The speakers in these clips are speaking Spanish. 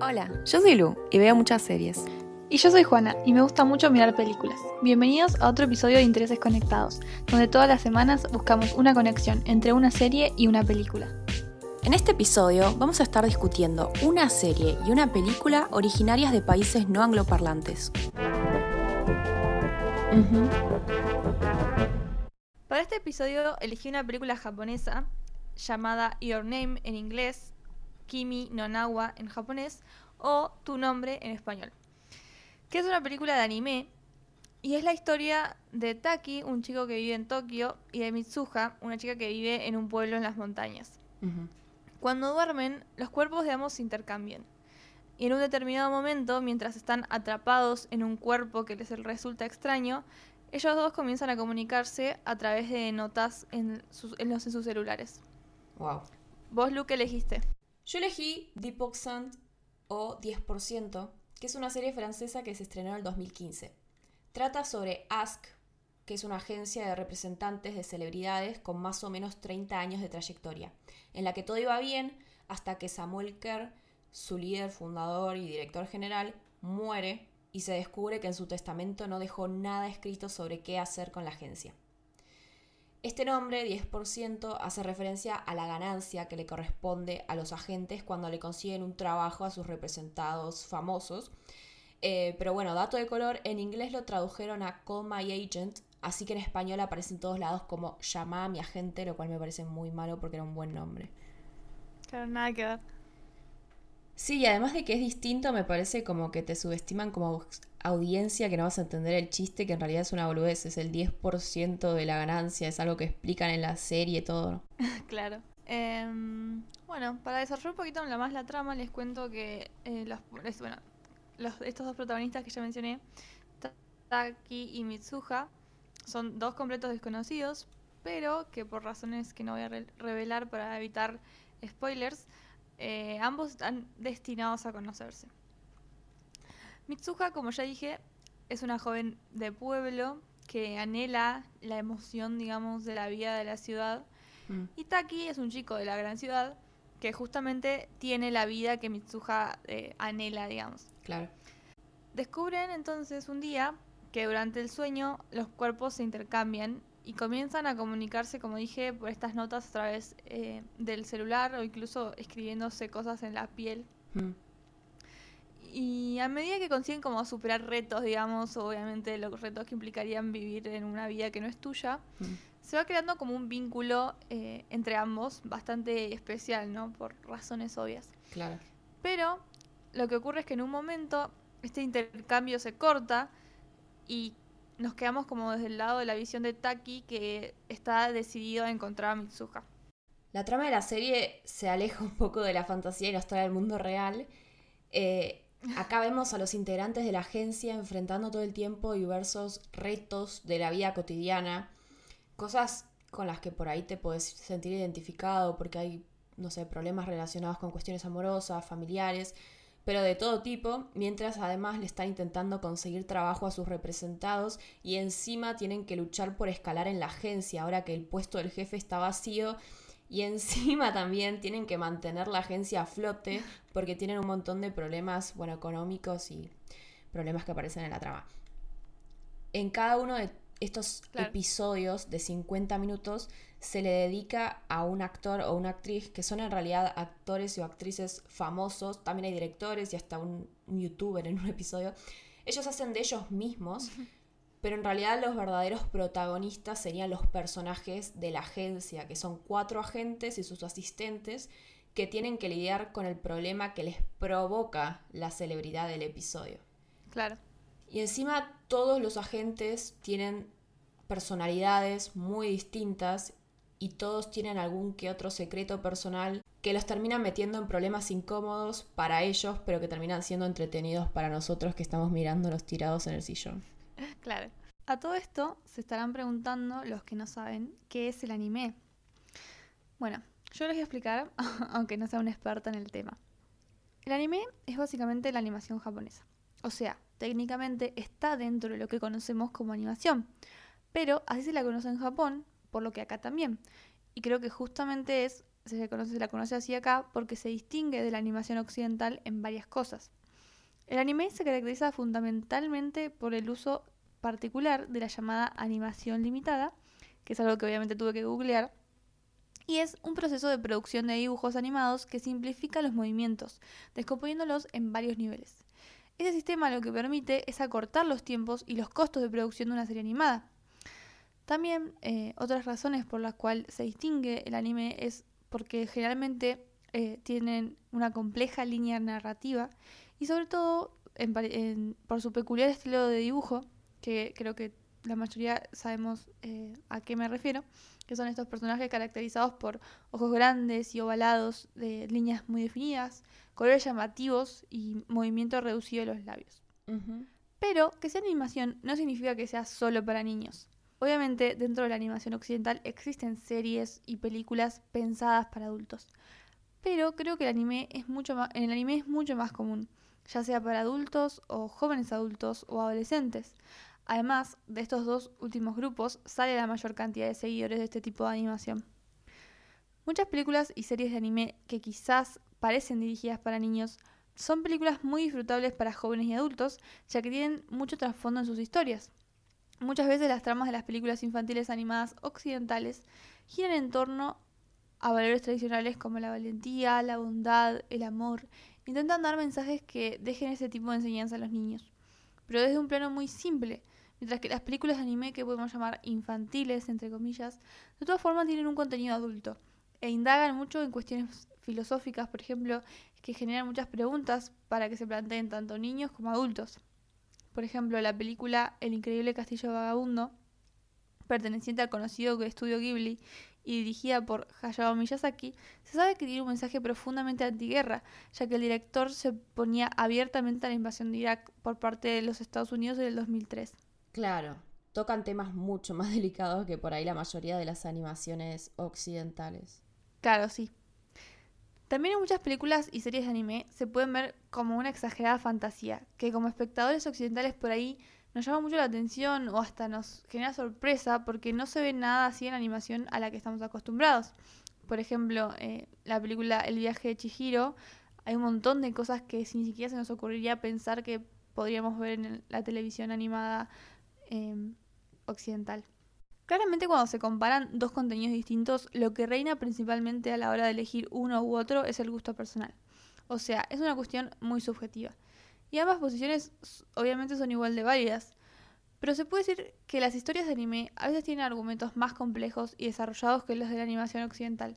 Hola, yo soy Lu y veo muchas series. Y yo soy Juana y me gusta mucho mirar películas. Bienvenidos a otro episodio de Intereses Conectados, donde todas las semanas buscamos una conexión entre una serie y una película. En este episodio vamos a estar discutiendo una serie y una película originarias de países no angloparlantes. Para este episodio elegí una película japonesa llamada Your Name en inglés Kimi no Nawa en japonés o Tu nombre en español, que es una película de anime y es la historia de Taki, un chico que vive en Tokio, y de Mitsuha, una chica que vive en un pueblo en las montañas. Cuando duermen, los cuerpos de ambos se intercambian. Y en un determinado momento, mientras están atrapados en un cuerpo que les resulta extraño, ellos dos comienzan a comunicarse a través de notas en sus, en sus celulares. Wow. ¿Vos, Luke, elegiste? Yo elegí Deep Sand o 10%, que es una serie francesa que se estrenó en el 2015. Trata sobre Ask, que es una agencia de representantes de celebridades con más o menos 30 años de trayectoria, en la que todo iba bien hasta que Samuel Kerr, su líder, fundador y director general, muere y se descubre que en su testamento no dejó nada escrito sobre qué hacer con la agencia. Este nombre, 10%, hace referencia a la ganancia que le corresponde a los agentes cuando le consiguen un trabajo a sus representados famosos. Eh, pero bueno, dato de color, en inglés lo tradujeron a Call My Agent, así que en español aparece en todos lados como Llama a mi agente, lo cual me parece muy malo porque era un buen nombre. Claro, nada que ver. Sí, y además de que es distinto, me parece como que te subestiman como audiencia que no vas a entender el chiste, que en realidad es una boludez, es el 10% de la ganancia, es algo que explican en la serie todo. claro. Em, bueno, para desarrollar un poquito más la trama, les cuento que eh, los, bueno, estos dos protagonistas que ya mencioné, Taki y Mitsuha, son dos completos desconocidos, pero que por razones que no voy a revelar para evitar spoilers, eh, ambos están destinados a conocerse. Mitsuha, como ya dije, es una joven de pueblo que anhela la emoción, digamos, de la vida de la ciudad. Mm. Y Taki es un chico de la gran ciudad que justamente tiene la vida que Mitsuha eh, anhela, digamos. Claro. Descubren entonces un día que durante el sueño los cuerpos se intercambian y comienzan a comunicarse, como dije, por estas notas a través eh, del celular o incluso escribiéndose cosas en la piel. Mm. Y a medida que consiguen como superar retos, digamos, obviamente los retos que implicarían vivir en una vida que no es tuya, mm. se va creando como un vínculo eh, entre ambos bastante especial, ¿no? Por razones obvias. Claro. Pero lo que ocurre es que en un momento este intercambio se corta y nos quedamos como desde el lado de la visión de Taki que está decidido a encontrar a Mitsuha. La trama de la serie se aleja un poco de la fantasía y nos trae al mundo real. Eh, acá vemos a los integrantes de la agencia enfrentando todo el tiempo diversos retos de la vida cotidiana, cosas con las que por ahí te puedes sentir identificado porque hay, no sé, problemas relacionados con cuestiones amorosas, familiares, pero de todo tipo, mientras además le están intentando conseguir trabajo a sus representados y encima tienen que luchar por escalar en la agencia ahora que el puesto del jefe está vacío y encima también tienen que mantener la agencia a flote porque tienen un montón de problemas, bueno, económicos y problemas que aparecen en la trama. En cada uno de estos episodios de 50 minutos se le dedica a un actor o una actriz que son en realidad actores o actrices famosos, también hay directores y hasta un, youtuber en un episodio. Ellos hacen de ellos mismos, pero en realidad los verdaderos protagonistas serían los personajes de la agencia, que son cuatro agentes y sus asistentes que tienen que lidiar con el problema que les provoca la celebridad del episodio. Claro. Y encima todos los agentes tienen personalidades muy distintas y todos tienen algún que otro secreto personal que los terminan metiendo en problemas incómodos para ellos, pero que terminan siendo entretenidos para nosotros que estamos mirándolos tirados en el sillón. Claro. A todo esto se estarán preguntando los que no saben qué es el anime. Bueno, yo les voy a explicar, aunque no sea un experta en el tema. El anime es básicamente la animación japonesa. O sea, técnicamente está dentro de lo que conocemos como animación. Pero así se la conoce en Japón por lo que acá también. Y creo que justamente es se, la conoce así acá porque se distingue de la animación occidental en varias cosas. El anime se caracteriza fundamentalmente por el uso particular de la llamada animación limitada, que es algo que obviamente tuve que googlear, y es un proceso de producción de dibujos animados que simplifica los movimientos, descomponiéndolos en varios niveles. Este sistema lo que permite es acortar los tiempos y los costos de producción de una serie animada. También eh, otras razones por las cuales se distingue el anime es porque generalmente eh, tienen una compleja línea narrativa y sobre todo por su peculiar estilo de dibujo, que creo que la mayoría sabemos eh, a qué me refiero, que son estos personajes caracterizados por ojos grandes y ovalados, de líneas muy definidas, colores llamativos y movimiento reducido de los labios. Pero que sea animación no significa que sea solo para niños. Obviamente, dentro de la animación occidental existen series y películas pensadas para adultos. Pero creo que el anime es mucho más, en el anime es mucho más común, ya sea para adultos o jóvenes adultos o adolescentes. Además de estos dos últimos grupos, sale la mayor cantidad de seguidores de este tipo de animación. Muchas películas y series de anime que quizás parecen dirigidas para niños son películas muy disfrutables para jóvenes y adultos, ya que tienen mucho trasfondo en sus historias. Muchas veces las tramas de las películas infantiles animadas occidentales giran en torno a valores tradicionales como la valentía, la bondad, el amor. Intentan dar mensajes que dejen ese tipo de enseñanza a los niños, pero desde un plano muy simple, mientras que las películas de anime que podemos llamar infantiles, entre comillas, de todas formas tienen un contenido adulto e indagan mucho en cuestiones filosóficas, por ejemplo, que generan muchas preguntas para que se planteen tanto niños como adultos. Por ejemplo, la película El increíble castillo vagabundo, perteneciente al conocido estudio Ghibli y dirigida por Hayao Miyazaki, se sabe que tiene un mensaje profundamente antiguerra, ya que el director se oponía abiertamente a la invasión de Irak por parte de los Estados Unidos en el 2003. Claro, tocan temas mucho más delicados que por ahí la mayoría de las animaciones occidentales. Claro, sí. También en muchas películas y series de anime se pueden ver como una exagerada fantasía, que como espectadores occidentales por ahí nos llama mucho la atención o hasta nos genera sorpresa porque no se ve nada así en animación a la que estamos acostumbrados. Por ejemplo, eh, la película El viaje de Chihiro, hay un montón de cosas que ni siquiera se nos ocurriría pensar que podríamos ver en la televisión animada em, occidental. Claramente cuando se comparan dos contenidos distintos, lo que reina principalmente a la hora de elegir uno u otro es el gusto personal. O sea, es una cuestión muy subjetiva. Y ambas posiciones obviamente son igual de válidas. Pero se puede decir que las historias de anime a veces tienen argumentos más complejos y desarrollados que los de la animación occidental.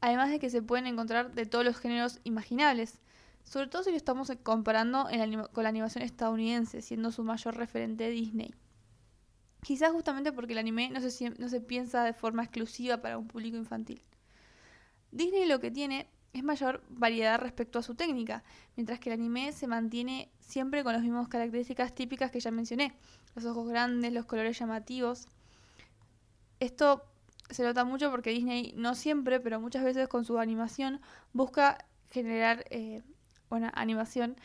Además de que se pueden encontrar de todos los géneros imaginables. Sobre todo si lo estamos comparando con la animación estadounidense, siendo su mayor referente Disney. Quizás justamente porque el anime no se, piensa de forma exclusiva para un público infantil. Disney lo que tiene es mayor variedad respecto a su técnica, mientras que el anime se mantiene siempre con las mismas características típicas que ya mencioné, los ojos grandes, los colores llamativos. Esto se nota mucho porque Disney no siempre, pero muchas veces con su animación busca generar eh, una animación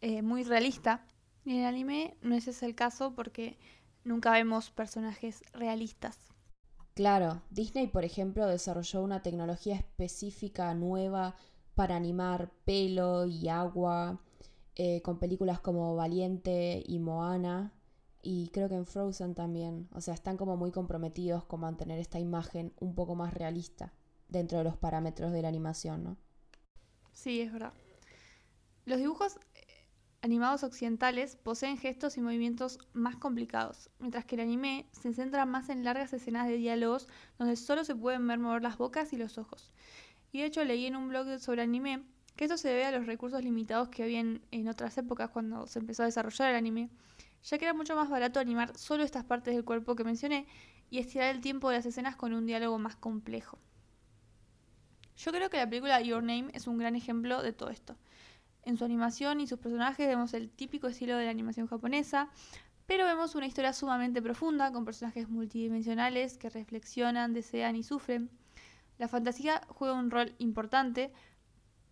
eh, muy realista. Y en el anime no es ese el caso porque nunca vemos personajes realistas. Claro, Disney, por ejemplo, desarrolló una tecnología específica nueva para animar pelo y agua, eh, con películas como Valiente y Moana, y creo que en Frozen también. O sea, están como muy comprometidos con mantener esta imagen un poco más realista dentro de los parámetros de la animación, ¿no? Sí, es verdad. Los dibujos animados occidentales poseen gestos y movimientos más complicados, mientras que el anime se centra más en largas escenas de diálogos donde solo se pueden ver mover las bocas y los ojos. Y de hecho leí en un blog sobre anime que esto se debe a los recursos limitados que había en, otras épocas cuando se empezó a desarrollar el anime, ya que era mucho más barato animar solo estas partes del cuerpo que mencioné y estirar el tiempo de las escenas con un diálogo más complejo. Yo creo que la película Your Name es un gran ejemplo de todo esto. En su animación y sus personajes vemos el típico estilo de la animación japonesa, pero vemos una historia sumamente profunda con personajes multidimensionales que reflexionan, desean y sufren. La fantasía juega un rol importante,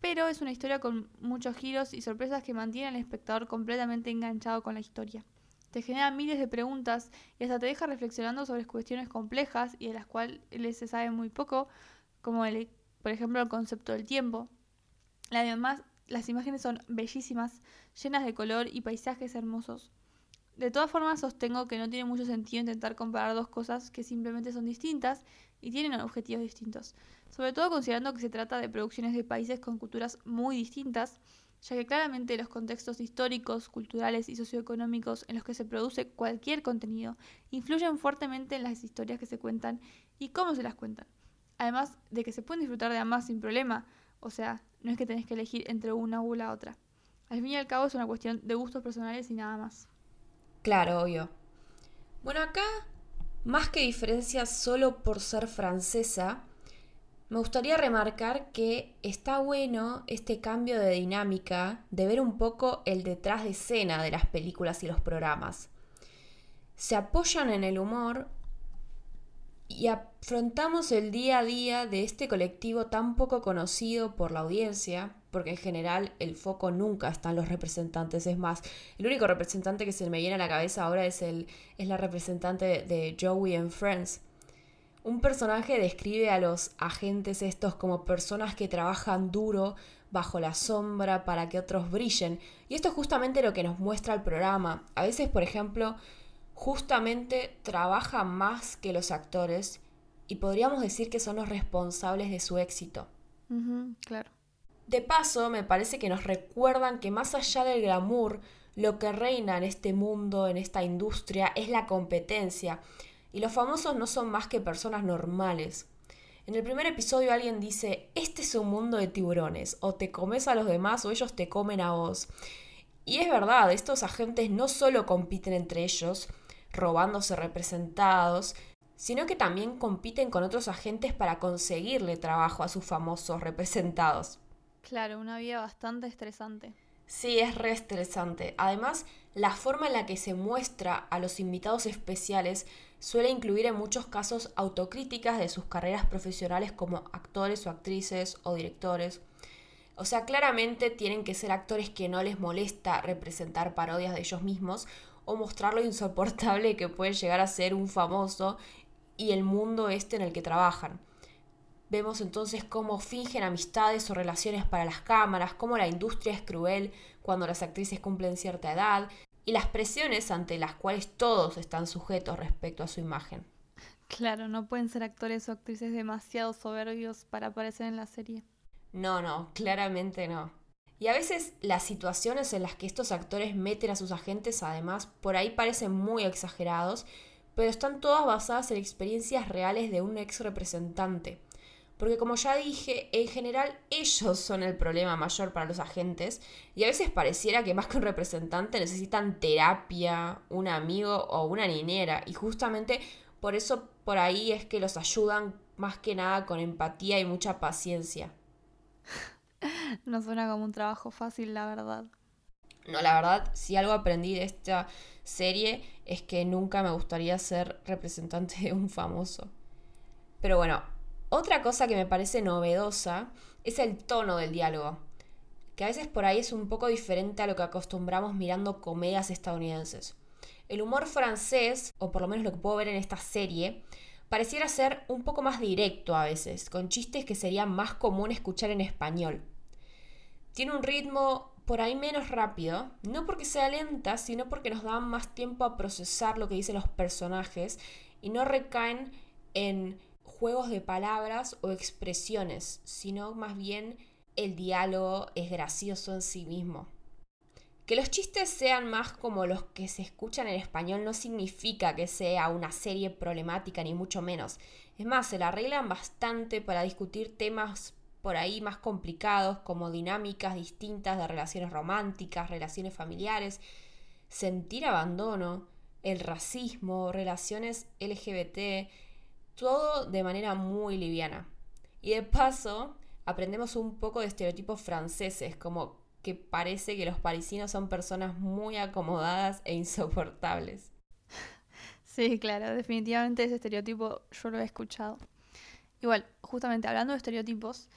pero es una historia con muchos giros y sorpresas que mantienen al espectador completamente enganchado con la historia. Te genera miles de preguntas y hasta te deja reflexionando sobre cuestiones complejas y de las cuales se sabe muy poco, como por ejemplo, el concepto del tiempo. Además, las imágenes son bellísimas, llenas de color y paisajes hermosos. De todas formas, sostengo que no tiene mucho sentido intentar comparar dos cosas que simplemente son distintas y tienen objetivos distintos, sobre todo considerando que se trata de producciones de países con culturas muy distintas, ya que claramente los contextos históricos, culturales y socioeconómicos en los que se produce cualquier contenido influyen fuertemente en las historias que se cuentan y cómo se las cuentan. Además de que se pueden disfrutar de ambas sin problema, o sea, no es que tenés que elegir entre una u la otra. Al fin y al cabo es una cuestión de gustos personales y nada más. Claro, obvio. Bueno, acá, más que diferencia solo por ser francesa, me gustaría remarcar que está bueno este cambio de dinámica, de ver un poco el detrás de escena de las películas y los programas. Se apoyan en el humor y afrontamos el día a día de este colectivo tan poco conocido por la audiencia, porque en general el foco nunca está en los representantes. Es más, el único representante que se me viene a la cabeza ahora es, el, es la representante de Joey en Friends. Un personaje describe a los agentes estos como personas que trabajan duro bajo la sombra para que otros brillen. Y esto es justamente lo que nos muestra el programa. A veces, por ejemplo, justamente trabaja más que los actores y podríamos decir que son los responsables de su éxito. claro. De paso, me parece que nos recuerdan que más allá del glamour, lo que reina en este mundo, en esta industria, es la competencia. Y los famosos no son más que personas normales. En el primer episodio alguien dice, este es un mundo de tiburones, o te comes a los demás o ellos te comen a vos. Y es verdad, estos agentes no solo compiten entre ellos, robándose representados, sino que también compiten con otros agentes para conseguirle trabajo a sus famosos representados. Claro, una vida bastante estresante. Sí, es re estresante. Además, la forma en la que se muestra a los invitados especiales suele incluir en muchos casos autocríticas de sus carreras profesionales como actores o actrices o directores. O sea, claramente tienen que ser actores que no les molesta representar parodias de ellos mismos o mostrar lo insoportable que puede llegar a ser un famoso y el mundo este en el que trabajan. Vemos entonces cómo fingen amistades o relaciones para las cámaras, cómo la industria es cruel cuando las actrices cumplen cierta edad y las presiones ante las cuales todos están sujetos respecto a su imagen. Claro, no pueden ser actores o actrices demasiado soberbios para aparecer en la serie. No, no, claramente no. Y a veces las situaciones en las que estos actores meten a sus agentes, además, por ahí parecen muy exagerados, pero están todas basadas en experiencias reales de un ex representante. Porque como ya dije, en general ellos son el problema mayor para los agentes y a veces pareciera que más que un representante necesitan terapia, un amigo o una niñera. Y justamente por eso por ahí es que los ayudan más que nada con empatía y mucha paciencia. No suena como un trabajo fácil, la verdad. No, la verdad, si algo aprendí de esta serie es que nunca me gustaría ser representante de un famoso. Pero bueno, otra cosa que me parece novedosa es el tono del diálogo, que a veces por ahí es un poco diferente a lo que acostumbramos mirando comedias estadounidenses. El humor francés, o por lo menos lo que puedo ver en esta serie, pareciera ser un poco más directo a veces, con chistes que sería más común escuchar en español. Tiene un ritmo por ahí menos rápido, no porque sea lenta, sino porque nos dan más tiempo a procesar lo que dicen los personajes y no recaen en juegos de palabras o expresiones, sino más bien el diálogo es gracioso en sí mismo. Que los chistes sean más como los que se escuchan en español no significa que sea una serie problemática ni mucho menos. Es más, se la arreglan bastante para discutir temas por ahí más complicados como dinámicas distintas de relaciones románticas, relaciones familiares, sentir abandono, el racismo, relaciones LGBT, todo de manera muy liviana. Y de paso, aprendemos un poco de estereotipos franceses, como que parece que los parisinos son personas muy acomodadas e insoportables. Sí, claro, definitivamente ese estereotipo yo lo he escuchado. Igual, justamente hablando de estereotipos,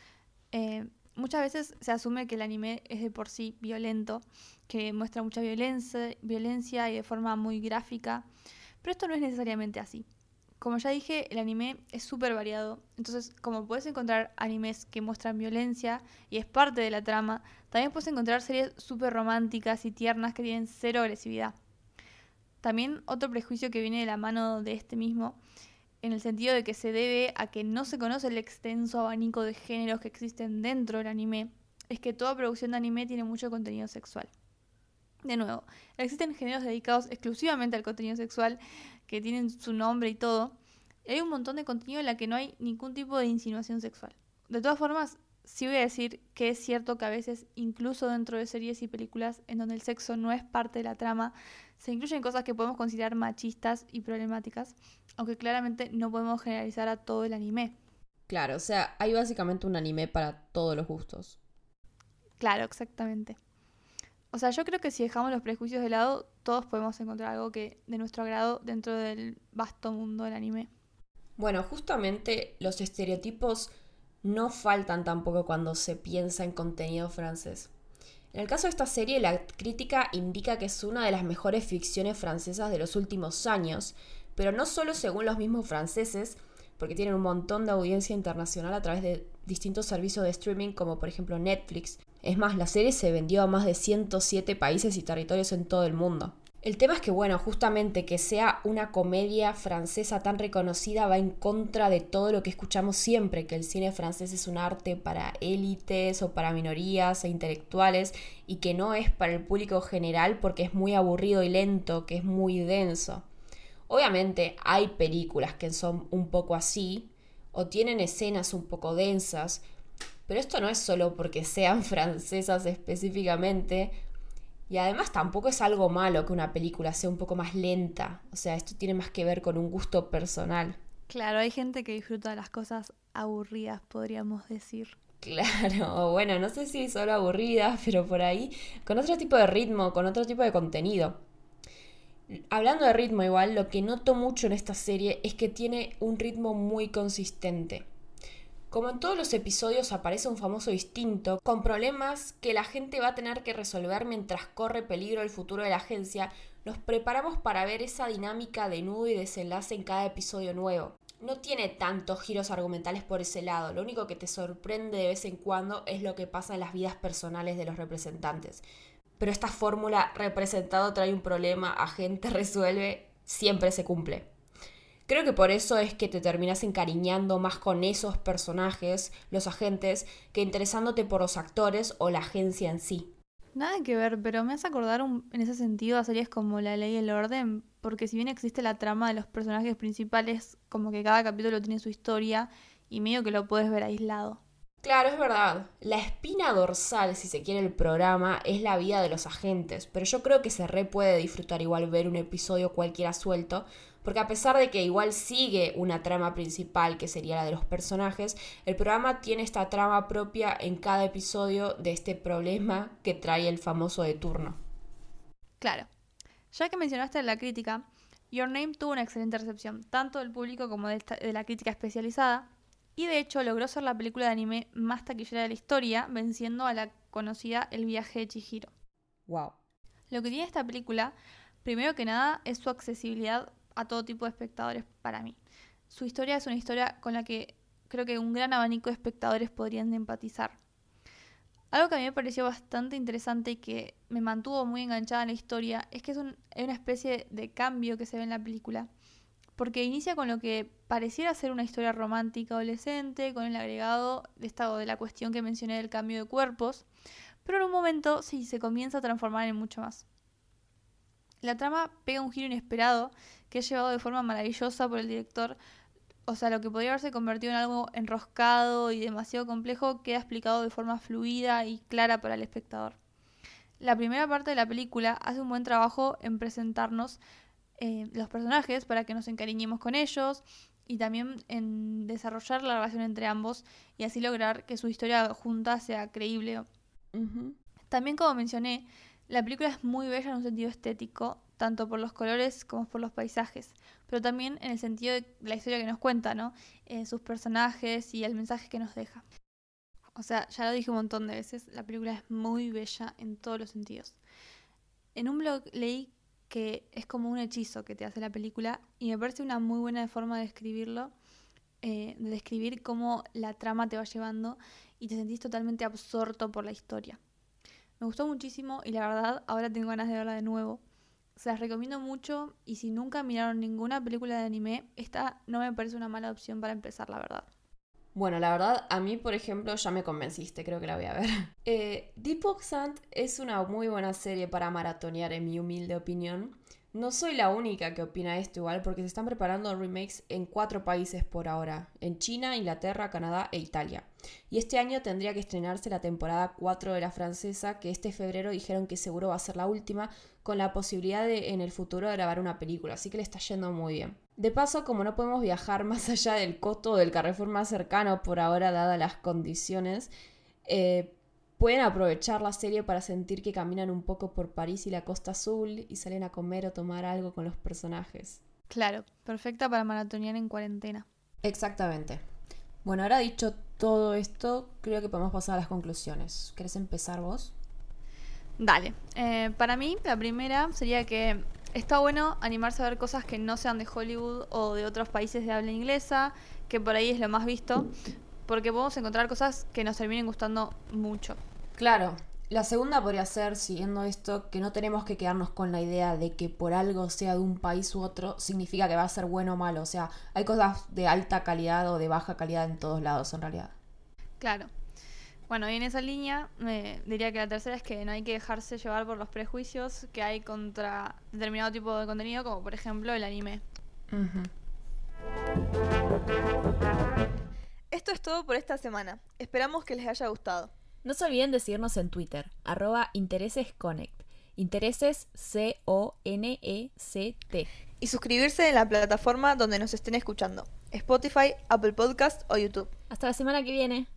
eh, muchas veces se asume que el anime es de por sí violento, que muestra mucha violencia, violencia y de forma muy gráfica, pero esto no es necesariamente así. como ya dije, el anime es súper variado. Entonces, como puedes encontrar animes que muestran violencia y es parte de la trama, también puedes encontrar series súper románticas y tiernas que tienen cero agresividad. También otro prejuicio que viene de la mano de este mismo, en el sentido de que se debe a que no se conoce el extenso abanico de géneros que existen dentro del anime, es que toda producción de anime tiene mucho contenido sexual. De nuevo, existen géneros dedicados exclusivamente al contenido sexual, que tienen su nombre y todo. Y hay un montón de contenido en la que no hay ningún tipo de insinuación sexual. De todas formas, sí voy a decir que es cierto que a veces, incluso dentro de series y películas en donde el sexo no es parte de la trama, se incluyen cosas que podemos considerar machistas y problemáticas, aunque claramente no podemos generalizar a todo el anime. Claro, o sea, hay básicamente un anime para todos los gustos. Claro, exactamente. O sea, yo creo que si dejamos los prejuicios de lado, todos podemos encontrar algo que de nuestro agrado dentro del vasto mundo del anime. Bueno, justamente los estereotipos no faltan tampoco cuando se piensa en contenido francés. En el caso de esta serie, la crítica indica que es una de las mejores ficciones francesas de los últimos años, pero no solo según los mismos franceses, porque tienen un montón de audiencia internacional a través de distintos servicios de streaming como por ejemplo Netflix, es más, la serie se vendió a más de 107 países y territorios en todo el mundo. El tema es que, bueno, justamente que sea una comedia francesa tan reconocida va en contra de todo lo que escuchamos siempre, que el cine francés es un arte para élites o para minorías e intelectuales y que no es para el público general porque es muy aburrido y lento, que es muy denso. Obviamente hay películas que son un poco así o tienen escenas un poco densas, pero esto no es solo porque sean francesas específicamente. Y además tampoco es algo malo que una película sea un poco más lenta. O sea, esto tiene más que ver con un gusto personal. Claro, hay gente que disfruta de las cosas aburridas, podríamos decir. Claro, bueno, no sé si solo aburridas, pero por ahí, con otro tipo de ritmo, con otro tipo de contenido. Hablando de ritmo igual, lo que noto mucho en esta serie es que tiene un ritmo muy consistente. Como en todos los episodios aparece un famoso distinto, con problemas que la gente va a tener que resolver mientras corre peligro el futuro de la agencia, nos preparamos para ver esa dinámica de nudo y desenlace en cada episodio nuevo. No tiene tantos giros argumentales por ese lado, lo único que te sorprende de vez en cuando es lo que pasa en las vidas personales de los representantes. Pero esta fórmula representado trae un problema, agente resuelve, siempre se cumple. Creo que por eso es que te terminas encariñando más con esos personajes, los agentes, que interesándote por los actores o la agencia en sí. Nada que ver, pero me hace acordar en ese sentido a series como La Ley y el Orden, porque si bien existe la trama de los personajes principales, como que cada capítulo tiene su historia y medio que lo puedes ver aislado. Claro, es verdad. La espina dorsal, si se quiere, el programa es la vida de los agentes, pero yo creo que se re puede disfrutar igual ver un episodio cualquiera suelto, porque a pesar de que igual sigue una trama principal que sería la de los personajes, el programa tiene esta trama propia en cada episodio de este problema que trae el famoso de turno. Claro. Ya que mencionaste la crítica, Your Name tuvo una excelente recepción, tanto del público como de, de la crítica especializada, y de hecho logró ser la película de anime más taquillera de la historia, venciendo a la conocida El viaje de Chihiro. Wow. Lo que tiene esta película, primero que nada, es su accesibilidad a todo tipo de espectadores para mí. Su historia es una historia con la que creo que un gran abanico de espectadores podrían empatizar. Algo que a mí me pareció bastante interesante y que me mantuvo muy enganchada en la historia es que es, una especie de cambio que se ve en la película. Porque inicia con lo que pareciera ser una historia romántica adolescente, con el agregado de, estado de la cuestión que mencioné del cambio de cuerpos, pero en un momento sí se comienza a transformar en mucho más. La trama pega un giro inesperado que es llevado de forma maravillosa por el director. O sea, lo que podría haberse convertido en algo enroscado y demasiado complejo queda explicado de forma fluida y clara para el espectador. La primera parte de la película hace un buen trabajo en presentarnos eh, los personajes para que nos encariñemos con ellos y también en desarrollar la relación entre ambos y así lograr que su historia junta sea creíble. También como mencioné, la película es muy bella en un sentido estético, tanto por los colores como por los paisajes, pero también en el sentido de la historia que nos cuenta, ¿no? Eh, sus personajes y el mensaje que nos deja. O sea, ya lo dije un montón de veces, la película es muy bella en todos los sentidos. En un blog leí que es como un hechizo que te hace la película y me parece una muy buena forma de escribirlo, eh, de describir cómo la trama te va llevando y te sentís totalmente absorto por la historia. Me gustó muchísimo y la verdad ahora tengo ganas de verla de nuevo. Se las recomiendo mucho y si nunca miraron ninguna película de anime, esta no me parece una mala opción para empezar, la verdad. Bueno, la verdad, a mí, por ejemplo, ya me convenciste, creo que la voy a ver. Eh, Deep Oxant es una muy buena serie para maratonear, en mi humilde opinión. No soy la única que opina esto igual, porque se están preparando remakes en cuatro países por ahora, en China, Inglaterra, Canadá e Italia. Y este año tendría que estrenarse la temporada 4 de la francesa, que este febrero dijeron que seguro va a ser la última, con la posibilidad de en el futuro grabar una película, así que le está yendo muy bien. De paso, como no podemos viajar más allá del costo del Carrefour más cercano por ahora, dadas las condiciones, eh, Pueden aprovechar la serie para sentir que caminan un poco por París y la Costa Azul y salen a comer o tomar algo con los personajes. Claro, perfecta para maratonear en cuarentena. Exactamente. Bueno, ahora dicho todo esto, creo que podemos pasar a las conclusiones. ¿Querés empezar vos? Dale. Eh, para mí, la primera sería que está bueno animarse a ver cosas que no sean de Hollywood o de otros países de habla inglesa, que por ahí es lo más visto, porque podemos encontrar cosas que nos terminen gustando mucho. Claro. La segunda podría ser, siguiendo esto, que no tenemos que quedarnos con la idea de que por algo sea de un país u otro, significa que va a ser bueno o malo. O sea, hay cosas de alta calidad o de baja calidad en todos lados, en realidad. Claro. Bueno, y en esa línea me diría que la tercera es que no hay que dejarse llevar por los prejuicios que hay contra determinado tipo de contenido, como por ejemplo el anime. Esto es todo por esta semana. Esperamos que les haya gustado. No se olviden de seguirnos en Twitter, arroba interesesconnect. Intereses C-O-N-E-C-T. Y suscribirse en la plataforma donde nos estén escuchando. Spotify, Apple Podcast o YouTube. Hasta la semana que viene.